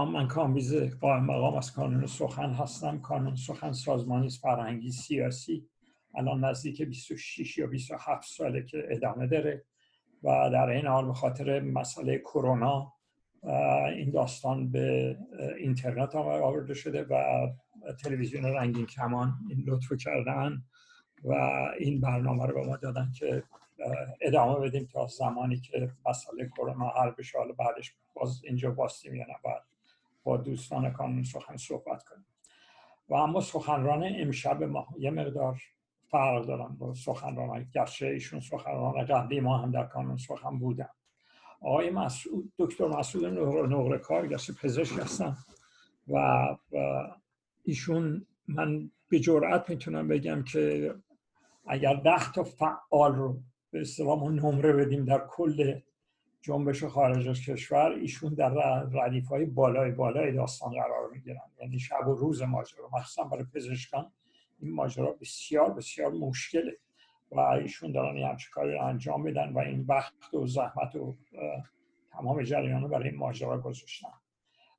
سلام من کامبیز قائم مقام از کانون سخن هستم. کانون سخن سازمانی فرهنگی سیاسی. الان نزدیک 26 یا 27 ساله که ادامه داره و در این حال به خاطر مسئله کرونا این داستان به اینترنت آورده شده و تلویزیون رنگین کمان این لطف کردن و این برنامه رو به ما دادن که ادامه بدیم تا زمانی که مسئله کرونا حل بشه. حالا بعدش باز اینجا باستیم یا نه با دوستان کانون سخن صحبت کنیم. و اما سخنران امشب ما یه مقدار فرق دارن با سخنران گرچه ایشون سخنران قبلی ما هم در کانون سخن بودن. آقای مسعود دکتر مسعود نقره کار گرچه پزشک هستن و, ایشون من به جرأت می‌تونم بگم که اگر ده تا فعال رو به اصطلاح نمره بدیم در کل جنبش خارج از کشور ایشون در ردیف های بالای بالای داستان قرار می‌گیرن. یعنی شب و روز ماجرا. مخصوصا برای پزشکان این ماجرا بسیار بسیار مشکله و ایشون دارن یه همچه کاری رو انجام میدن و این وقت و زحمت و تمام جریان رو برای این ماجرا گذاشتن.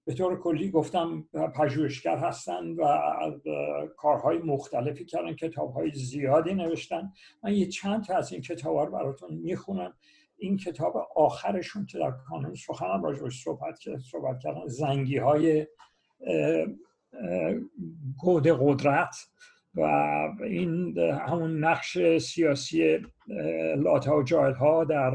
به طور کلی گفتم پژوهشگر هستن و کارهای مختلفی کردن کتابهای زیادی نوشتن. من یه چند تا از این کتاب رو براتون می‌خونم. این کتاب آخرشون که در کانون سخنم راجبش صحبت, صحبت کردن زنگی های گود قدرت و این همون نقش سیاسی لاتا و جایل ها در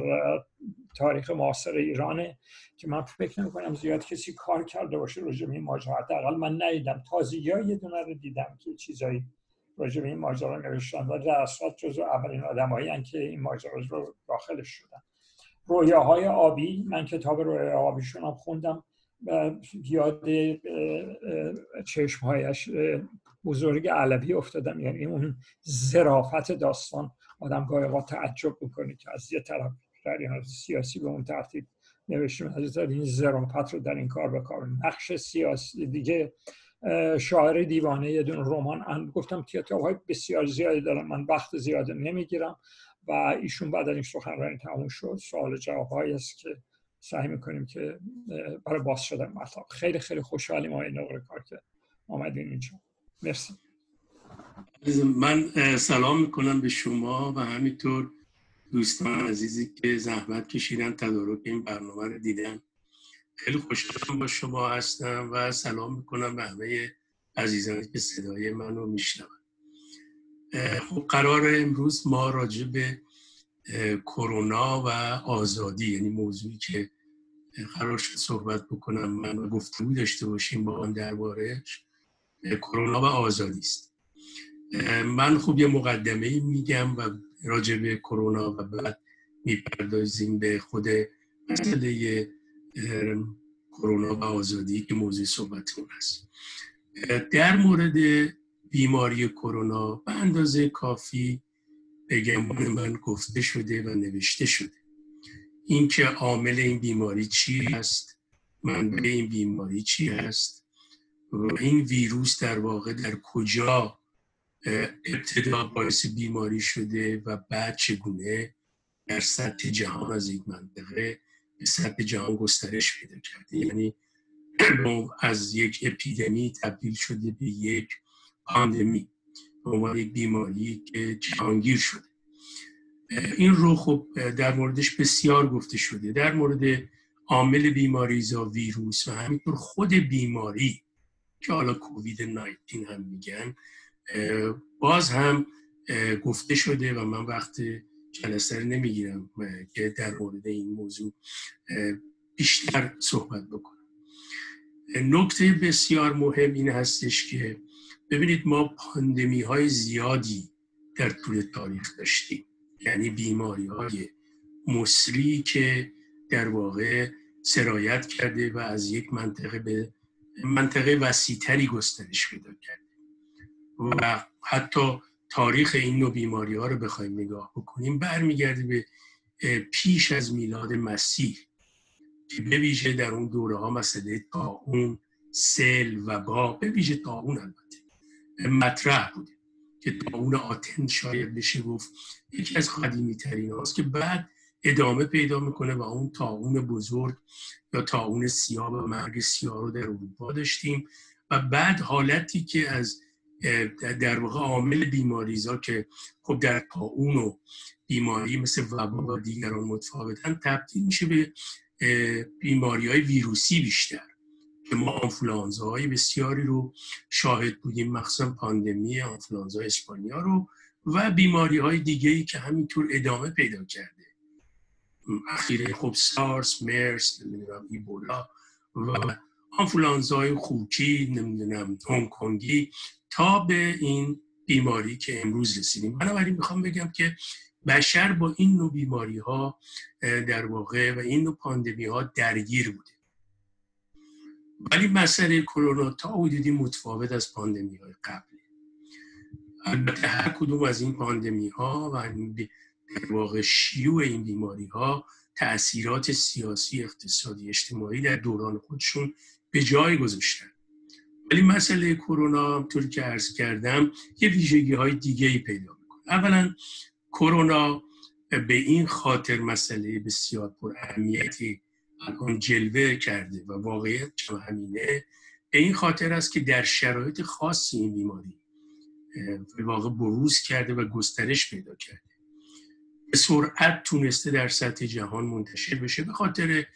تاریخ معاصر ایرانه که من فکر نمی کنم زیاد کسی کار کرده باشه راجع به این ماجرا. حداقل من ندیدم. تازگی یه دونه رو دیدم که چیزایی راجع به این ماجرا نوشتن و در اصلا جزو اولین آدمایی که این ماجرا رو داخلش شدن. رویاهای آبی من کتاب رویاهای آبیشون هم خوندم یاد چشمهایش بزرگ علوی افتادم. یعنی اون زرافت داستان آدم گاهی تعجب می‌کنه که از یه طرف در سیاسی به اون ترتیب نوشتیم. از این زرافت رو در این کار بکار نقش سیاسی دیگه شاعر دیوانه یه دون رمان گفتم کتاب های بسیار زیادی دارم من وقت زیاد نمی‌گیرم. و ایشون بعد از این سخنرانی تموم شد سوال جواب است که سعی می‌کنیم که برای باز شدن مطلب. خیلی خیلی خوشحالیم آقای نقره کار که آمدین اینجا. مرسی. من سلام می‌کنم به شما و همینطور دوستان عزیزی که زحمت کشیدن تدارک این برنامه رو دیدن. خیلی خوشحالم با شما هستم و سلام می‌کنم به همه عزیزانی که صدای منو میشنون. خب قرار امروز ما راجع به کرونا و آزادی یعنی موضوعی که قرار شد صحبت بکنم. من گفتگو داشته باشیم با آن دربارهش کرونا و آزادی است. من خوب یه مقدمه میگم و راجع به کرونا و بعد می‌پردازیم به خود مسئله کرونا و آزادی که موضوع صحبتمون هست در مورد بیماری کرونا به اندازه کافی بگم من گفته شده و نوشته شده. اینکه عامل این بیماری چی هست منبع این بیماری چی هست و این ویروس در واقع در کجا ابتدا باعث بیماری شده و بعد چگونه در سطح جهان از این منطقه به سطح جهان گسترش پیدا کرده. یعنی از یک اپیدمی تبدیل شده به یک پاندمی به عنوان یک بیماری که جهانگیر شده. این رو خب در موردش بسیار گفته شده. در مورد عامل بیماری زا ویروس و همینطور خود بیماری که حالا کووید 19 هم میگن باز هم گفته شده و من وقت جلسه نمی‌گیرم که در مورد این موضوع بیشتر صحبت بکنم. نکته بسیار مهم این هستش که ببینید ما پاندمی های زیادی در طول تاریخ داشتیم. یعنی بیماری های مسلی که در واقع سرایت کرده و از یک منطقه به منطقه وسیعتری گسترش پیدا کرده. و حتی تاریخ این نوع بیماری ها رو بخوایم نگاه بکنیم برمیگرده به پیش از میلاد مسیح که به در اون دوره ها مسئله اون سل و با به ویژه اون البته. مطرح بوده که اون آتن شاید بشه گفت یکی از قدیمی ترین هاست که بعد ادامه پیدا می‌کنه و اون تاون بزرگ یا تاون سیاه و مرگ سیاه رو در اروپا داشتیم و بعد حالتی که از در واقع عامل بیماریزا که خب در تاون و بیماری مثل وبا و دیگران متفاوتن تبدیل میشه به بیماری های ویروسی بیشتر. که ما آنفلانزا های بسیاری رو شاهد بودیم مخصوصا پاندمی آنفلانزا اسپانیا رو و بیماری های دیگه ای که همینطور ادامه پیدا کرده. اخیره خب سارس مرس نمی‌دونم ایبولا و آنفلانزای خوکی نمی‌دونم هنگ کنگی تا به این بیماری که امروز رسیدیم. بنابراین می‌خوام بگم که بشر با این نوع بیماری ها در واقع و این نوع پاندمی ها درگیر بوده. ولی مسئله کرونا تا حدودی متفاوت از پاندمی های قبلی. البته هر کدوم از این پاندمی ها و واقع شیوع این بیماری ها تأثیرات سیاسی اقتصادی اجتماعی در دوران خودشون به جای گذاشتن. ولی مسئله کرونا طور که عرض کردم یه ویژگی های دیگه ای پیدا می‌کنه. اولا کرونا به این خاطر مسئله بسیار پر اهمیتی جلوه کرده و واقعیت همینه. به این خاطر است که در شرایط خاصی این بیماری واقع بروز کرده و گسترش پیدا کرده. به سرعت تونسته در سطح جهان منتشر بشه به خاطر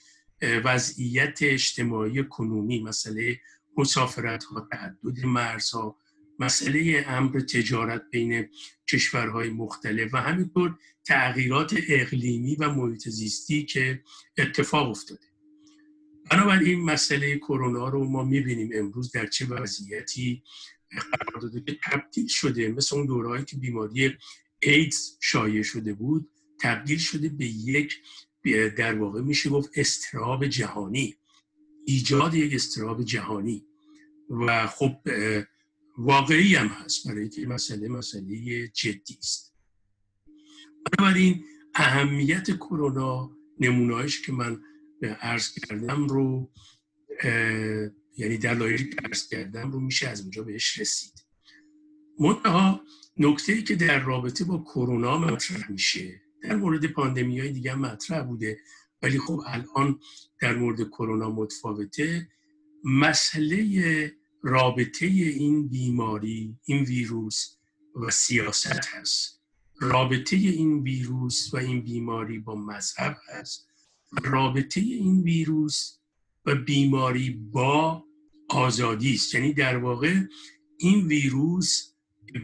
وضعیت اجتماعی کنونی مسئله مسافرت ها تعدد مرزها مسئله امر تجارت بین کشورهای مختلف و همینطور تغییرات اقلیمی و محیط زیستی که اتفاق افتاده. بنابراین مسئله کرونا رو ما می‌بینیم امروز در چه وضعیتی قرار داده که تبدیل شده. مثل اون دورهایی که بیماری ایدز شایع شده بود تبدیل شده به یک در واقع میشه گفت استراب جهانی. ایجاد یک استراب جهانی. و خب واقعی هم هست برای که مسئله مسئله جدی است. بنابراین اهمیت کرونا نمونهایش که من عرض کردم رو یعنی دلایلی که عرض کردم رو میشه از اونجا بهش رسید. منتها نکته ای که در رابطه با کرونا مطرح میشه در مورد پاندمی های دیگه مطرح بوده ولی خب الان در مورد کرونا متفاوته. مسئله رابطه این بیماری این ویروس و سیاست هست. رابطه این ویروس و این بیماری با مذهب هست. رابطه این ویروس و بیماری با آزادی است. یعنی در واقع این ویروس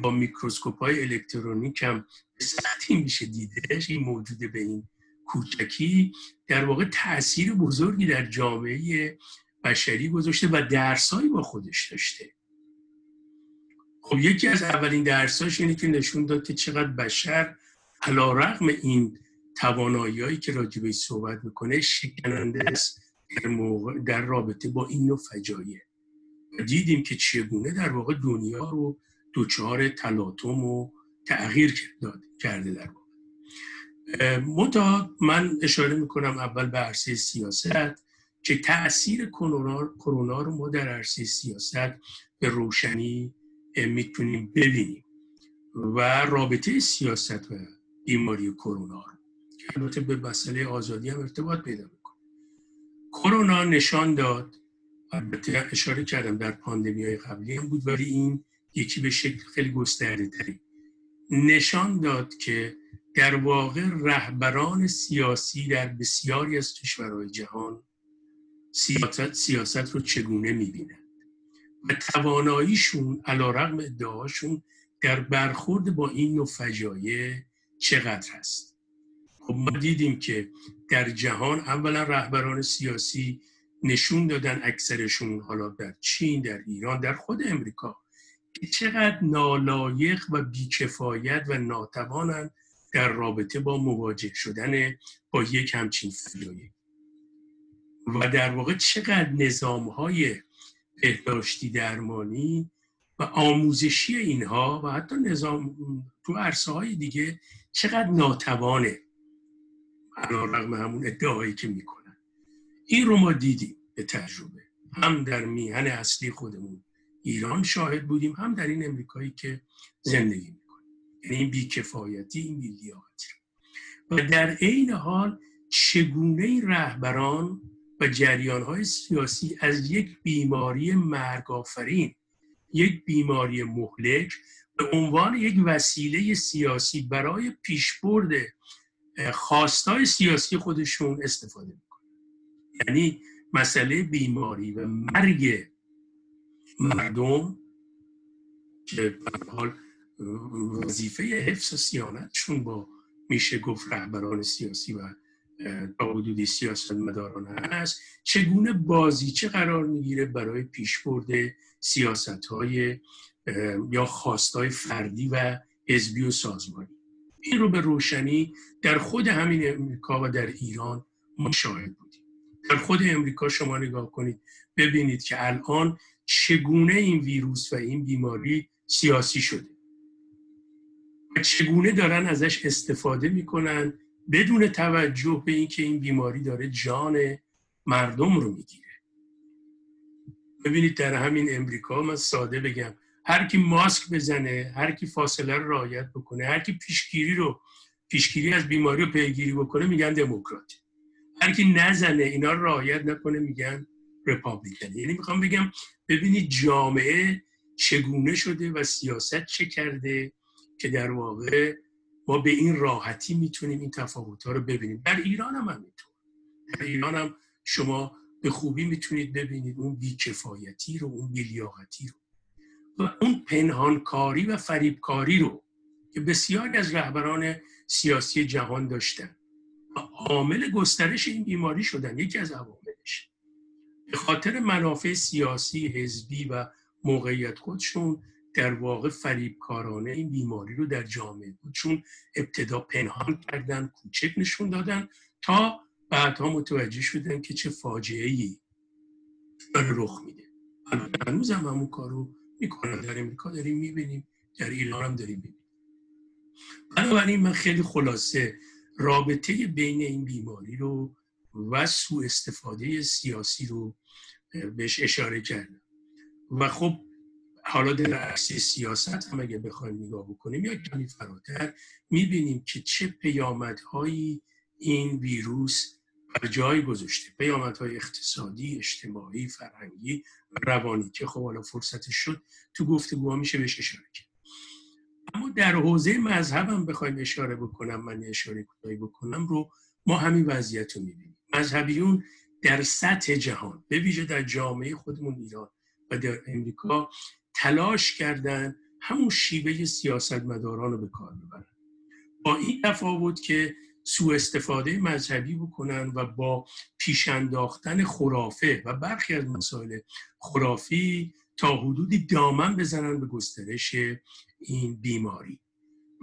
با میکروسکوپ های الکترونیک هم به سختی میشه دیدش این موجود به این کوچکی. در واقع تاثیر بزرگی در جامعه بشری گذاشته و درسایی با خودش داشته. خب یکی از اولین درساش اینه که نشون داد که چقدر بشر علا رقم این توانایی که راجبه صحبت می‌کنه شکننده است در, در رابطه با این نوع فجایع. دیدیم که چگونه در واقع دنیا رو دوچار تلاطم و تغییر کرده در واقع. من اشاره می‌کنم اول به عرصه سیاست. که تاثیر کرونا رو ما در عرصه سیاست به روشنی می‌تونیم ببینیم و رابطه سیاست و بیماری کرونا رو. که البته به مسئله آزادی هم ارتباط پیدا می‌کنه. کرونا نشان داد البته اشاره کردم در پاندمی های قبلی هم بود ولی این یکی به شکل خیلی گسترده تری نشان داد که در واقع رهبران سیاسی در بسیاری از کشورهای جهان سیاست, سیاست رو چگونه می‌بینند و تواناییشون علا رقم ادعاشون در برخورد با این نوع فجایع چقدر هست خب ما دیدیم که در جهان اولا رهبران سیاسی نشون دادن اکثرشون حالا در چین در ایران در خود امریکا که چقدر نالایق و بیکفایت و ناتوانند در رابطه با مواجه شدن با یک همچین فجایع. و در واقع چقدر نظام های بهداشتی درمانی و آموزشی اینها و حتی نظام تو عرصه های دیگه چقدر ناتوانه. علا رقم همون ادعایی که می‌کنن. این رو ما دیدیم به تجربه. هم در میهن اصلی خودمون ایران شاهد بودیم هم در این امریکایی که زندگی می‌کنیم. یعنی این بیکفایتی این بیلیاقتی. و در عین حال چگونه این رهبران و جریان سیاسی از یک بیماری مرگافرین یک بیماری مهلک به عنوان یک وسیله سیاسی برای پیشبرد خواستای سیاسی خودشون استفاده می‌کنه. یعنی مسئله بیماری و مرگ مردم که حال وظیفه حفظ سیانتشون با میشه گفت رهبران سیاسی و تا حدودی سیاست مداران هست چگونه بازیچه قرار می‌گیره برای پیشبرد سیاست های یا خواستای فردی و حزبی و سازمانی؟ این رو به روشنی در خود همین امریکا و در ایران مشاهد بودیم. در خود امریکا شما نگاه کنید ببینید که الان چگونه این ویروس و این بیماری سیاسی شده و چگونه دارن ازش استفاده می‌کنن بدون توجه به اینکه این بیماری داره جان مردم رو می‌گیره. ببینید در همین امریکا من ساده بگم هر کی ماسک بزنه هر کی فاصله رو رعایت بکنه هر کی پیشگیری رو پیشگیری از بیماری رو پیگیری بکنه میگن دموکرات. هر کی نزنه اینا رو رعایت نکنه میگن رپابلیکن. یعنی می‌خوام بگم ببینید جامعه چگونه شده و سیاست چه کرده که در واقع ما به این راحتی می‌تونیم این تفاوت ها رو ببینیم. در ایران هم همینطور. در ایران هم شما به خوبی می‌تونید ببینید اون بیکفایتی رو اون بیلیاقتی رو. و اون پنهانکاری و فریبکاری رو که بسیاری از رهبران سیاسی جهان داشتن و عامل گسترش این بیماری شدن یکی از عواملش. به خاطر منافع سیاسی حزبی و موقعیت خودشون در واقع فریبکارانه این بیماری رو در جامعه بود. چون ابتدا پنهان کردن کوچک نشون دادن تا بعدها متوجه شدن که چه فاجعه ای داره رخ میده. هنوز هم همون کار رو می‌کنن. در امریکا داریم می‌بینیم در ایران هم داریم می‌بینیم. بنابراین من خیلی خلاصه رابطه بین این بیماری رو و سوء استفاده سیاسی رو بهش اشاره کردم. و خب حالا در عرصه سیاست هم اگه بخوایم نگاه بکنیم یا کمی فراتر می‌بینیم که چه پیامدهایی این ویروس بر جای گذاشته. پیامدهای اقتصادی اجتماعی فرهنگی روانی که خب حالا فرصتش شد تو گفتگوها میشه بهش اشاره کرد. اما در حوزه مذهب هم بخوایم اشاره بکنم من اشاره کوتاهی بکنم رو ما همین وضعیت رو می‌بینیم. مذهبیون در سطح جهان به ویژه در جامعه خودمون ایران و در امریکا تلاش کردن همون شیوه سیاستمداران رو به کار ببرن. با این تفاوت که سوء استفاده مذهبی بکنن و با پیش انداختن خرافه و برخی از مسائل خرافی تا حدودی دامن بزنن به گسترش این بیماری.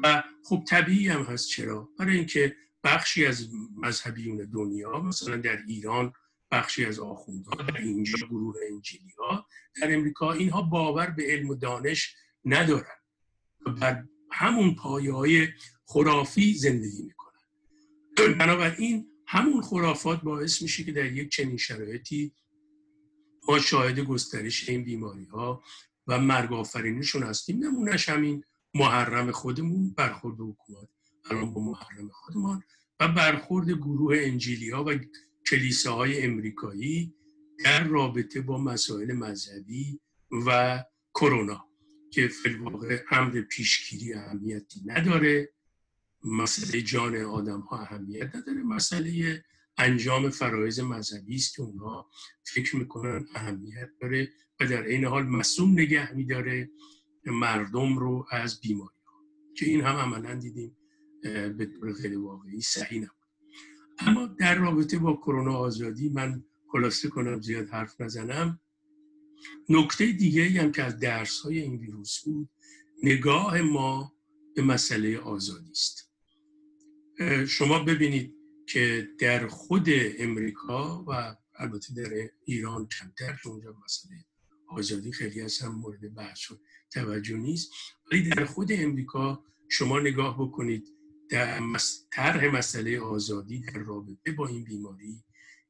و خب طبیعی هم هست. چرا؟ برای اینکه بخشی از مذهبیون دنیا مثلا در ایران بخشی از آخوندها در اینجا گروه انجیلی ها در امریکا اینها باور به علم و دانش ندارن و بر همون پایه های خرافی زندگی می‌کنن. بنابراین همون خرافات باعث میشه که در یک چنین شرایطی ما شاهد گسترش این بیماری ها و مرگ آفرینشون هستیم. نمونش همین محرم خودمون برخورد حکومت. الان با محرم خودمان و برخورد گروه انجیلی ها و کلیساهای امریکایی در رابطه با مسائل مذهبی و کرونا که فیلواقع امر پیشگیری اهمیتی نداره مسئله جان آدم ها اهمیت نداره مسئله انجام فرایز مذهبی است که اونها فکر می‌کنن اهمیت داره و در این حال مسئول نگه میداره مردم رو از بیماری ها که این هم عملا دیدیم به طور خیلی واقعی صحیح نبود. اما در رابطه با کرونا آزادی من خلاصه کنم زیاد حرف نزنم. نکته دیگه هم که از درس های این ویروس بود نگاه ما به مسئله آزادی است. شما ببینید که در خود امریکا و البته در ایران کمتر که اونجا مسئله آزادی خیلی از هم مورد بحث و توجه نیست ولی در خود امریکا شما نگاه بکنید در طرح مسئله آزادی در رابطه با این بیماری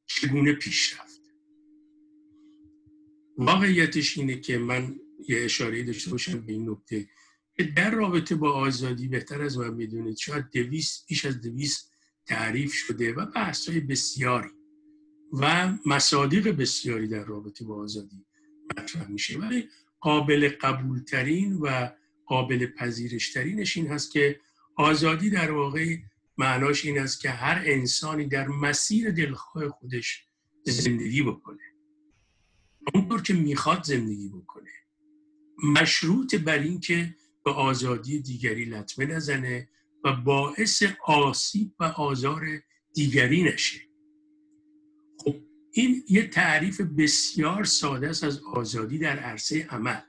چگونه پیش رفت؟ واقعیتش اینه که من یه اشاره داشته باشم به این نکته که در رابطه با آزادی بهتر از من می‌دونید شاید دویست بیش از دویست تعریف شده و بحث های بسیاری و مصادیق بسیاری در رابطه با آزادی مطرح میشه. ولی قابل قبولترین و قابل پذیرشترینش این هست که آزادی در واقع معناش این است که هر انسانی در مسیر دلخواه خودش زندگی بکنه. اونطور که می‌خواد زندگی بکنه. مشروط بر این که به آزادی دیگری لطمه نزنه و باعث آسیب و آزار دیگری نشه. خب این یه تعریف بسیار ساده است از آزادی در عرصه عمل.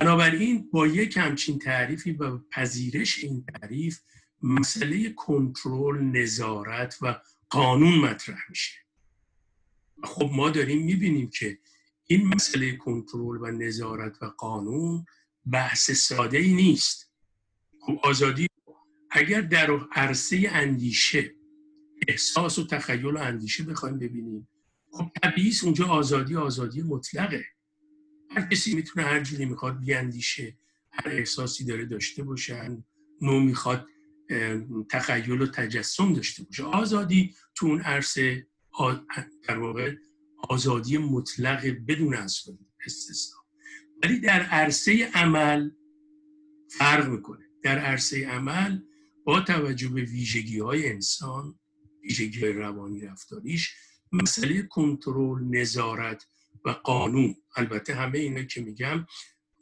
بنابراین با یک همچین تعریفی و پذیرش این تعریف مسئله کنترل نظارت و قانون مطرح میشه. خب ما داریم می‌بینیم که این مسئله کنترل و نظارت و قانون بحث ساده ای نیست. خب آزادی اگر در عرصه اندیشه احساس و تخیل و اندیشه بخوایم ببینیم خب طبیعی اونجا آزادی آزادی مطلقه. هر کسی می‌تونه هر جوری می‌خواد بیاندیشه هر احساسی داره داشته باشه نو می‌خواد تخیل و تجسم داشته باشه. آزادی تو اون عرصه در واقع آزادی مطلق بدون استثنا ولی در عرصه عمل فرق می‌کنه. در عرصه عمل با توجه به ویژگی های انسان ویژگی روانی رفتاریش مسئله کنترل نظارت و قانون. البته همه اینا که میگم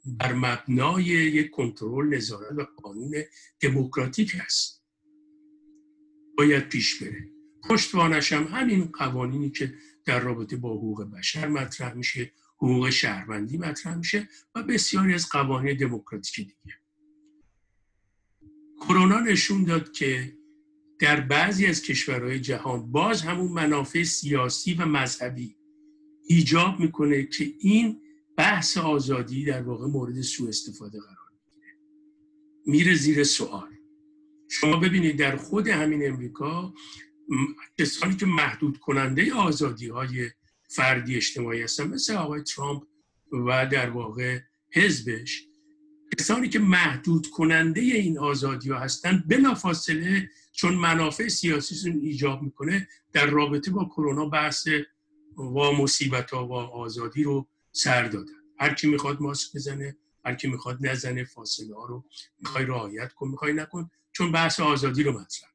بر مبنای یک کنترل نظارت و قانون دموکراتیک هست. باید پیش بره. پشتوانش هم همین قوانینی که در رابطه با حقوق بشر مطرح میشه حقوق شهروندی مطرح میشه و بسیاری از قوانین دموکراتیک دیگه. کرونا نشون داد که در بعضی از کشورهای جهان باز همون منافع سیاسی و مذهبی ایجاب می‌کنه که این بحث آزادی در واقع مورد سوء استفاده قرار می‌گیره. میره زیر سوال. شما ببینید در خود همین امریکا کسانی که محدود کننده آزادی های فردی اجتماعی هستن مثل آقای ترامپ و در واقع حزبش کسانی که محدود کننده این آزادی ها هستن بلافاصله چون منافع سیاسی ایجاب می‌کنه در رابطه با کرونا بحث و مصیبت ها و آزادی رو سر دادن. هر کی می‌خواد ماسک بزنه هر کی می‌خواد نزنه فاصله ها رو می‌خوای رعایت کن می‌خوای نکن چون بحث آزادی رو مطرح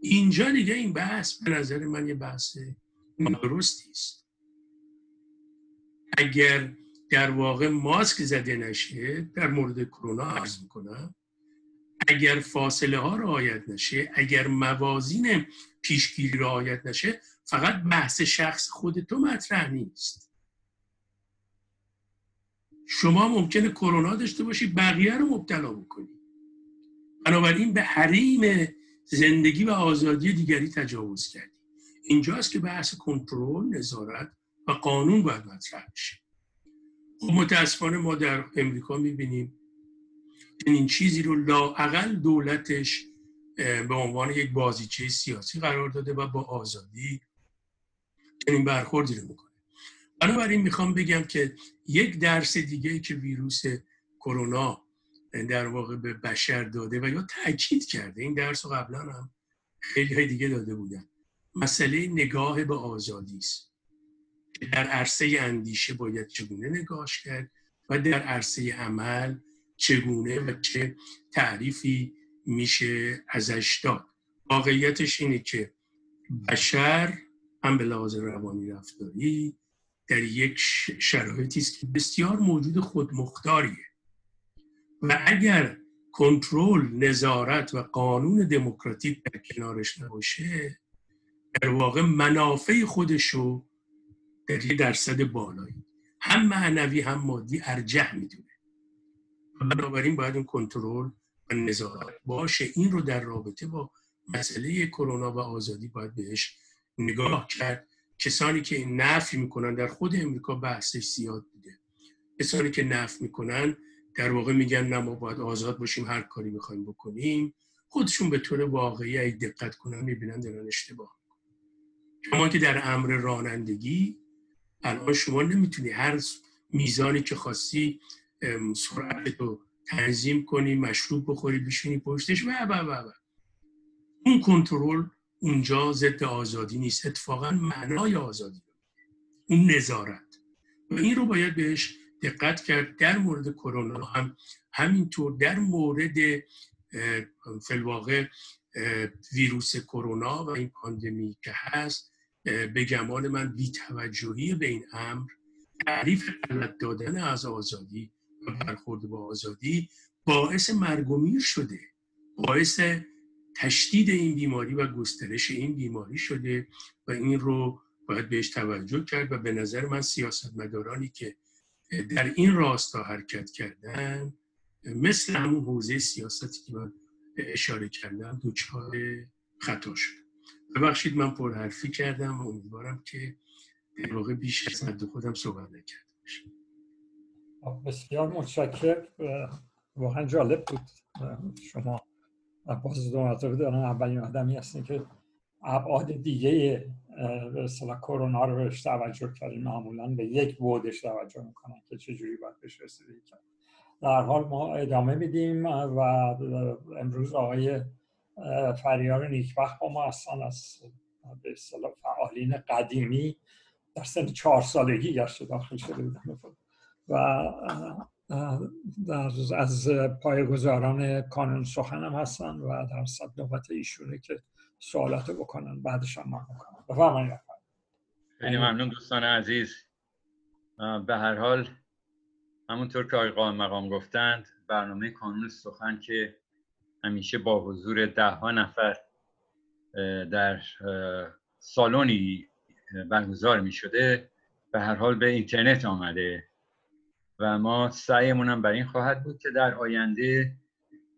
اینجا دیگه این بحث به نظر من یه بحث درستی است. اگر در واقع ماسک زده نشه در مورد کرونا عرض می‌کنم اگر فاصله ها رعایت نشه اگر موازین پیشگیری رعایت نشه فقط بحث شخص خود تو مطرح نیست. شما ممکنه کرونا داشته باشی بقیه رو مبتلا بکنی. بنابراین به حریم زندگی و آزادی دیگری تجاوز کردی. اینجاست که بحث کنترل نظارت و قانون باید مطرح بشه. خب متاسفانه ما در امریکا می‌بینیم این چیزی رو لاعقل دولتش به عنوان یک بازیچه سیاسی قرار داده و با آزادی چنین برخوردی رو می‌کنه. بنابراین می‌خوام بگم که یک درس دیگه که ویروس کرونا در واقع به بشر داده و یا تاکید کرده این درس رو قبلا هم خیلی های دیگه داده بودن. مسئله نگاه به آزادی است. در عرصه اندیشه باید چگونه نگاهش کرد و در عرصه عمل چگونه و چه تعریفی میشه ازش داد. واقعیتش اینه که بشر هم به لحاظ روانی رفتاری در یک شرایطی است که بسیار موجود خودمختاریه. و اگر کنترل نظارت و قانون دموکراتیک در کنارش نباشه در واقع منافع خودشو در یه درصد بالایی هم معنوی هم مادی ارجح می‌دونه. بنابراین باید اون کنترل و نظارت باشه. این رو در رابطه با مسئله کرونا و آزادی باید بهش نگاه کرد. کسانی که نفی می‌کنن در خود امریکا بحثش زیاد بوده. کسانی که نفی می‌کنن در واقع میگن نه ما باید آزاد باشیم هر کاری می‌خوایم بکنیم. خودشون به طور واقعی ای دقت کنن می‌بینن دارن اشتباه شما که در امر رانندگی الان شما نمی‌تونی هر میزانی که خواستی سرعت رو تنظیم کنی مشروب بخوری بشینی پشتش و و و. اون کنترل اونجا ضد آزادی نیست. اتفاقا معنای آزادی اون نظارت. و این رو باید بهش دقت کرد. در مورد کرونا هم همینطور در مورد فلواقع ویروس کرونا و این پاندمی که هست به گمان من بیتوجهی به این امر تعریف غلط دادن از آزادی و برخورد با آزادی باعث مرگ و میر شده. باعث تشدید این بیماری و گسترش این بیماری شده و این رو باید بهش توجه کرد و به نظر من سیاستمدارانی که در این راستا حرکت کردن مثل همون حوزه سیاستی که من اشاره کردم دوچار خطا شد. ببخشید من پرحرفی کردم و امیدوارم که در واقع بیش از حد خودم صحبت نکرده باشم. بسیار متشکر واقعا جالب بود. شما باز دو مرتبه دارن اولین آدمی هستین که ابعاد دیگه به کرونا رو بهش توجه کردیم معمولا به یک بودش توجه می‌کنن که چجوری باید بهش رسیدگی کرد در حال ما ادامه میدیم و امروز آقای فریار نیکبخت با ما هستن از به اصطلاح فعالین قدیمی در سن چهار سالگی گشت داخل شده بودن و در از پایگزاران کانون سخن هم هستن و در صد نوبت ایشونه که سوالات بکنن بعدش هم من بکنم بفرمایید. خیلی ممنون دوستان عزیز. به هر حال همونطور که آقای مقام گفتند برنامه کانون سخن که همیشه با حضور ده ها نفر در سالونی برگزار می شده به هر حال به اینترنت آمده. و ما سعیمون هم بر این خواهد بود که در آینده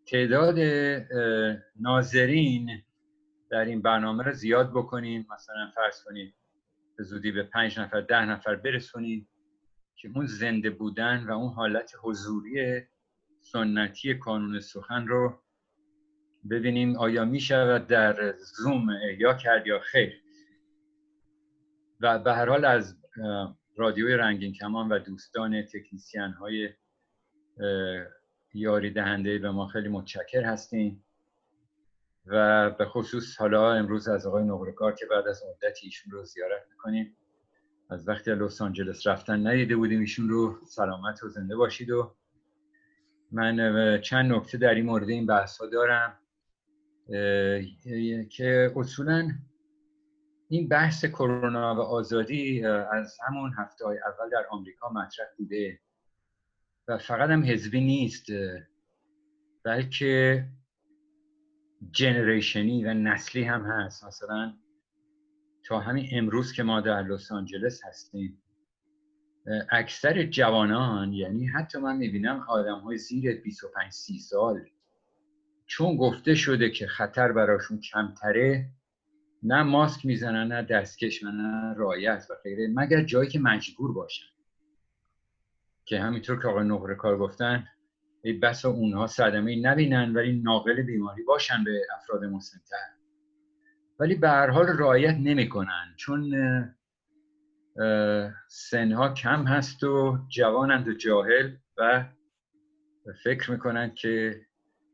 تعداد ناظرین در این برنامه رو زیاد بکنیم. مثلا فرض کنید به زودی به پنج نفر ده نفر برسونیم که اون زنده بودن و اون حالت حضوری سنتی کانون سخن رو ببینیم آیا می شود در زوم یا کرد یا خیر. و به هر حال از رادیوی رنگین کمان و دوستان تکنیسیان های یاری دهنده به ما خیلی متشکر هستیم و به خصوص حالا امروز از آقای نقرکار که بعد از مدتی ایشون رو زیارت می‌کنیم. از وقتی لس آنجلس رفتن ندیده بودیم ایشون رو سلامت و زنده باشید و من چند نکته در این مورد این بحث دارم که اصولا این بحث کرونا و آزادی از همون هفته های اول در آمریکا مطرح بوده و فقط هم حزبی نیست بلکه جنریشنی و نسلی هم هست. مثلا تا همین امروز که ما در لس آنجلس هستیم اکثر جوانان یعنی حتی من می‌بینم آدم های زیر 25 30 سال چون گفته شده که خطر براشون کمتره نه ماسک می‌زنن نه دستکش نه رایت و غیره مگر جایی که مجبور باشن. که همینطور که آقای نقره کار گفتن ای بسا اونها صدمه نبینن ولی ناقل بیماری باشن به افراد مسنتر. ولی به هر حال رعایت نمی‌کنن چون سنها کم هست و جوانند و جاهل و فکر می‌کنند که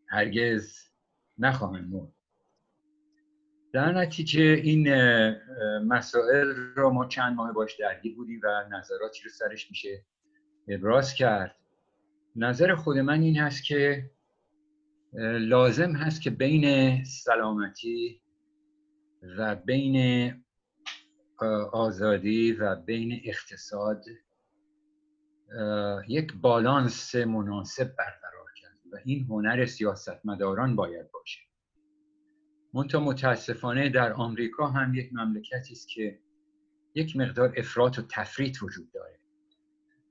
هرگز نخواهند مرد. در نتیجه این مسائل رو ما چند ماه باش درگیر بودیم و نظراتی رو سرش میشه ابراز کرد. نظر خود من این هست که لازم هست که بین سلامتی و بین آزادی و بین اقتصاد یک بالانس مناسب برقرار کرد و این هنر سیاستمداران باید باشه. منتها متاسفانه در آمریکا هم یک مملکتی است که یک مقدار افراط و تفریط وجود داره.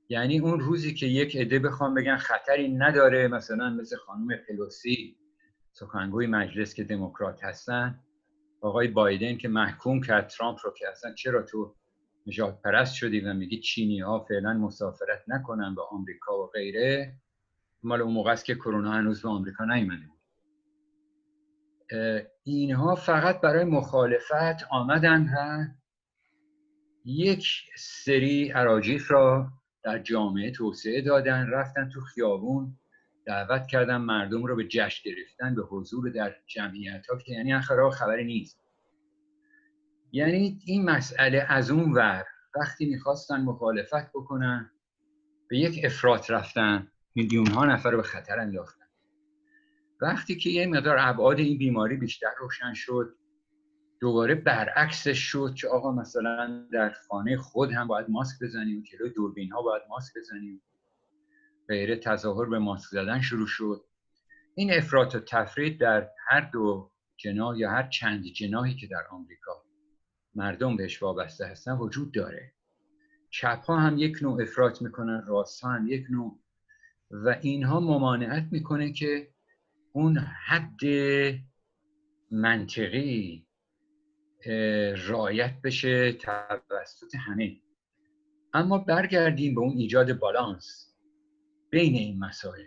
یعنی اون روزی که یک عده بخوام بگن خطری نداره مثلا مثل خانم پلوسی سخنگوی مجلس که دموکرات هستن آقای بایدن که محکوم کرد ترامپ رو که اصلا چرا تو نجات پرست شدی و میگی چینی ها فعلا مسافرت نکنن به آمریکا و غیره؟ مال اون موقع است که کرونا هنوز به آمریکا نیومده اینها فقط برای مخالفت آمدن و یک سری عراجیف را در جامعه توسعه دادن رفتن تو خیابون دعوت کردن مردم رو به جشن گرفتن به حضور در جمعیت ها که یعنی آخرها خبری نیست. یعنی این مسئله از اون ور وقتی می‌خواستن مخالفت بکنن به یک افراط رفتن میلیون ها نفر رو به خطر انداختن. وقتی که یه مقدار ابعاد این بیماری بیشتر روشن شد دوباره برعکسش شد که آقا مثلا در خانه خود هم باید ماسک بزنیم جلوی دوربین ها باید ماسک بزنیم. غیره تظاهر به ماسک زدن شروع شد. این افراط و تفرید در هر دو جناح یا هر چند جناحی که در آمریکا مردم بهش وابسته هستن وجود داره. چپ ها هم یک نوع افراط می‌کنن راست هم یک نوع. و اینها ممانعت می‌کنه که اون حد منطقی رایت بشه توسط همه. اما برگردیم به اون ایجاد بالانس بین این مسائل.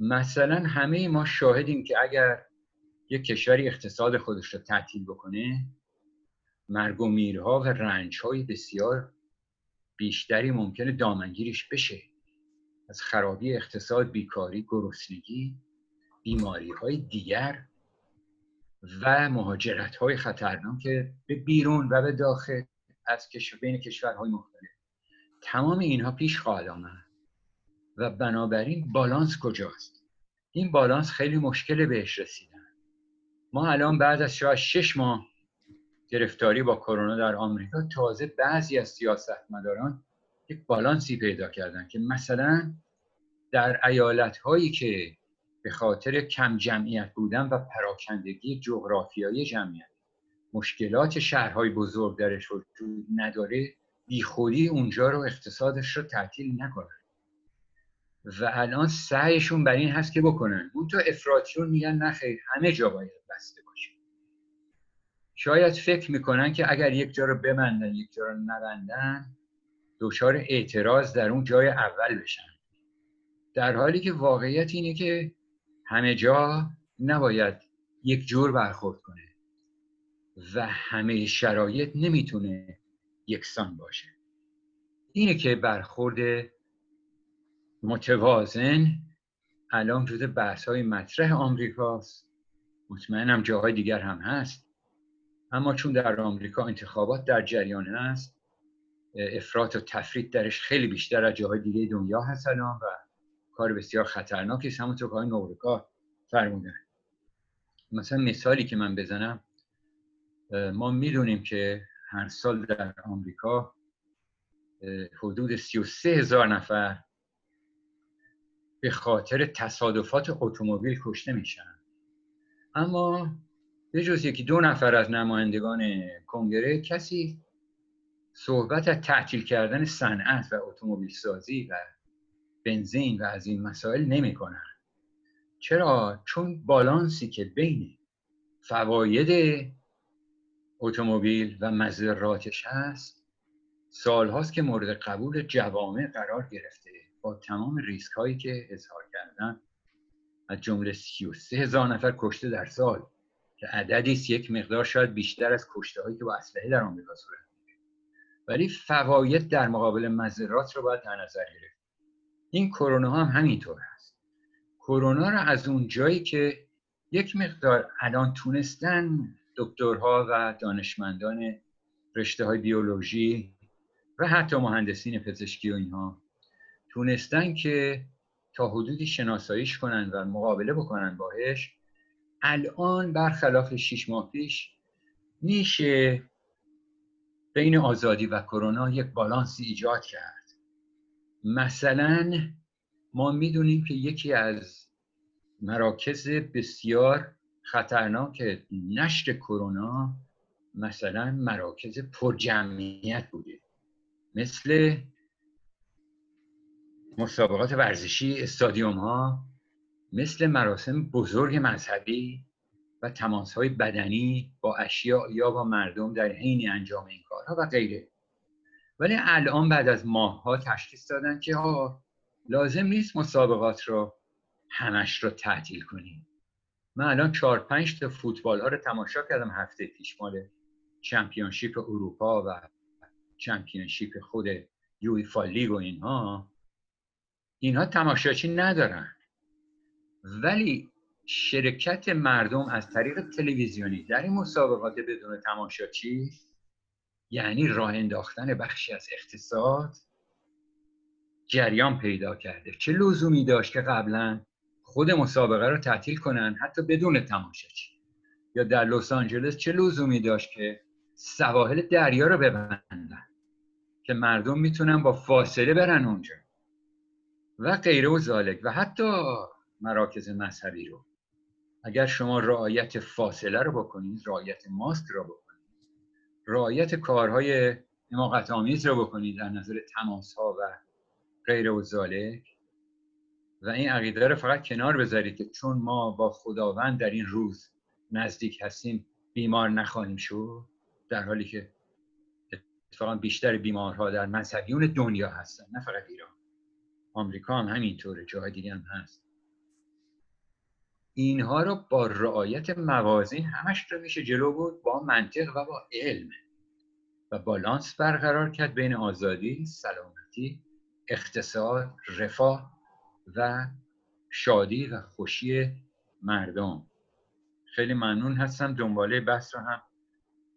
مثلا همه ما شاهدیم که اگر یک کشوری اقتصاد خودش رو تعطیل بکنه مرگ و میرها و رنجهای بسیار بیشتری ممکنه دامنگیرش بشه. از خرابی اقتصاد بیکاری گرسنگی بیماری های دیگر و مهاجرت های خطرناک به بیرون و به داخل از کشور بین کشورهای مختلف. تمام اینها پیش خواهد آمد و بنابراین بالانس کجاست؟ این بالانس خیلی مشکل بهش رسیدن. ما الان بعد از شاید شش ماه گرفتاری با کرونا در آمریکا تازه بعضی از سیاستمداران یک بالانسی پیدا کردن که مثلا در ایالت هایی که به خاطر کم جمعیت بودن و پراکندگی جغرافیایی جمعیت. مشکلات شهرهای بزرگ درش وجود نداره بیخودی اونجا رو اقتصادش رو تعطیل نکنن. و الان سعیشون بر این هست که بکنن. اون تو افراتیون میگن نخیر همه جا باید بسته باشه. شاید فکر می‌کنن که اگر یک جا رو بمندن یک جا رو نبندن دچار اعتراض در اون جای اول بشن. در حالی که واقعیت اینه که همه جا نباید یک جور برخورد کنه و همه شرایط نمی‌تونه یکسان باشه. اینه که برخورد متوازن الان جزء بحث های مطرح آمریکاست. مطمئنم جاهای دیگر هم هست. اما چون در آمریکا انتخابات در جریان هست افراط و تفرید درش خیلی بیشتر از جاهای دیگه دنیا هست الان و کار بسیار خطرناکی است همونطور که های نورکا فرمودن. مثلا مثالی که من بزنم ما می‌دونیم که هر سال در آمریکا حدود 33 هزار نفر به خاطر تصادفات اتومبیل کشته میشن. اما به جز یکی دو نفر از نمایندگان کنگره کسی صحبت از تعطیل کردن صنعت و اتومبیل سازی و بنزین و از این مسائل نمی‌کنن. چرا؟ چون بالانسی که بین فواید اتومبیل و مذراتش هست سالهاست که مورد قبول جوامع قرار گرفته با تمام ریسک هایی که اظهار کردن. از جمله 33 هزار نفر کشته در سال که عددی است یک مقدار شاید بیشتر از کشته هایی که با اسلحه در آمریکا صورت ولی فواید در مقابل مذرات رو باید در نظر گرفت. این کرونا هم همینطور هست. کرونا رو از اون جایی که یک مقدار الان تونستن دکترها و دانشمندان رشته های بیولوژی و حتی مهندسین پزشکی و اینها تونستن که تا حدودی شناساییش کنن و مقابله بکنن باهش الان برخلاف شیش ماه پیش میشه بین آزادی و کرونا یک بالانسی ایجاد کرد. مثلا ما می‌دونیم که یکی از مراکز بسیار خطرناک نشر کرونا مثلا مراکز پرجمعیت بوده. مثل مسابقات ورزشی استادیوم ها مثل مراسم بزرگ مذهبی و تماس های بدنی با اشیاء یا با مردم در حین انجام این کارها و غیره. ولی الان بعد از ماه ها تشخیص دادن که ها لازم نیست مسابقات رو همش رو تعطیل کنیم. من الان چهار پنج تا فوتبال ها رو تماشا کردم هفته پیش مال چمپیونشیپ اروپا و چمپیونشیپ خود یویفا لیگ و اینها. اینها تماشاچی ندارن. ولی شرکت مردم از طریق تلویزیونی در این مسابقات بدون تماشاچی یعنی راه انداختن بخشی از اقتصاد جریان پیدا کرده. چه لزومی داشت که قبلا خود مسابقه رو تعطیل کنن؟ حتی بدون تماشاچی. یا در لس آنجلس چه لزومی داشت که سواحل دریا رو ببندن؟ که مردم می‌تونن با فاصله برن اونجا. و غیره و زالک و حتی مراکز مذهبی رو. اگر شما رعایت فاصله رو بکنید رعایت ماسک رو بکنید. رعایت کارهای حماقت آمیز رو بکنید در نظر تماس ها و غیر و زالک و این عقیده رو فقط کنار بذارید که چون ما با خداوند در این روز نزدیک هستیم بیمار نخواهیم شد. در حالی که اتفاقا بیشتر بیمارها در مذهبیون دنیا هستن نه فقط ایران. آمریکا هم همینطوره جاهای دیگه هم هست. اینها رو با رعایت موازین همش رو میشه جلو بود با منطق و با علم و بالانس برقرار کرد بین آزادی، سلامتی، اقتصاد، رفاه و شادی و خوشی مردم. خیلی ممنون هستم دنباله بحث رو هم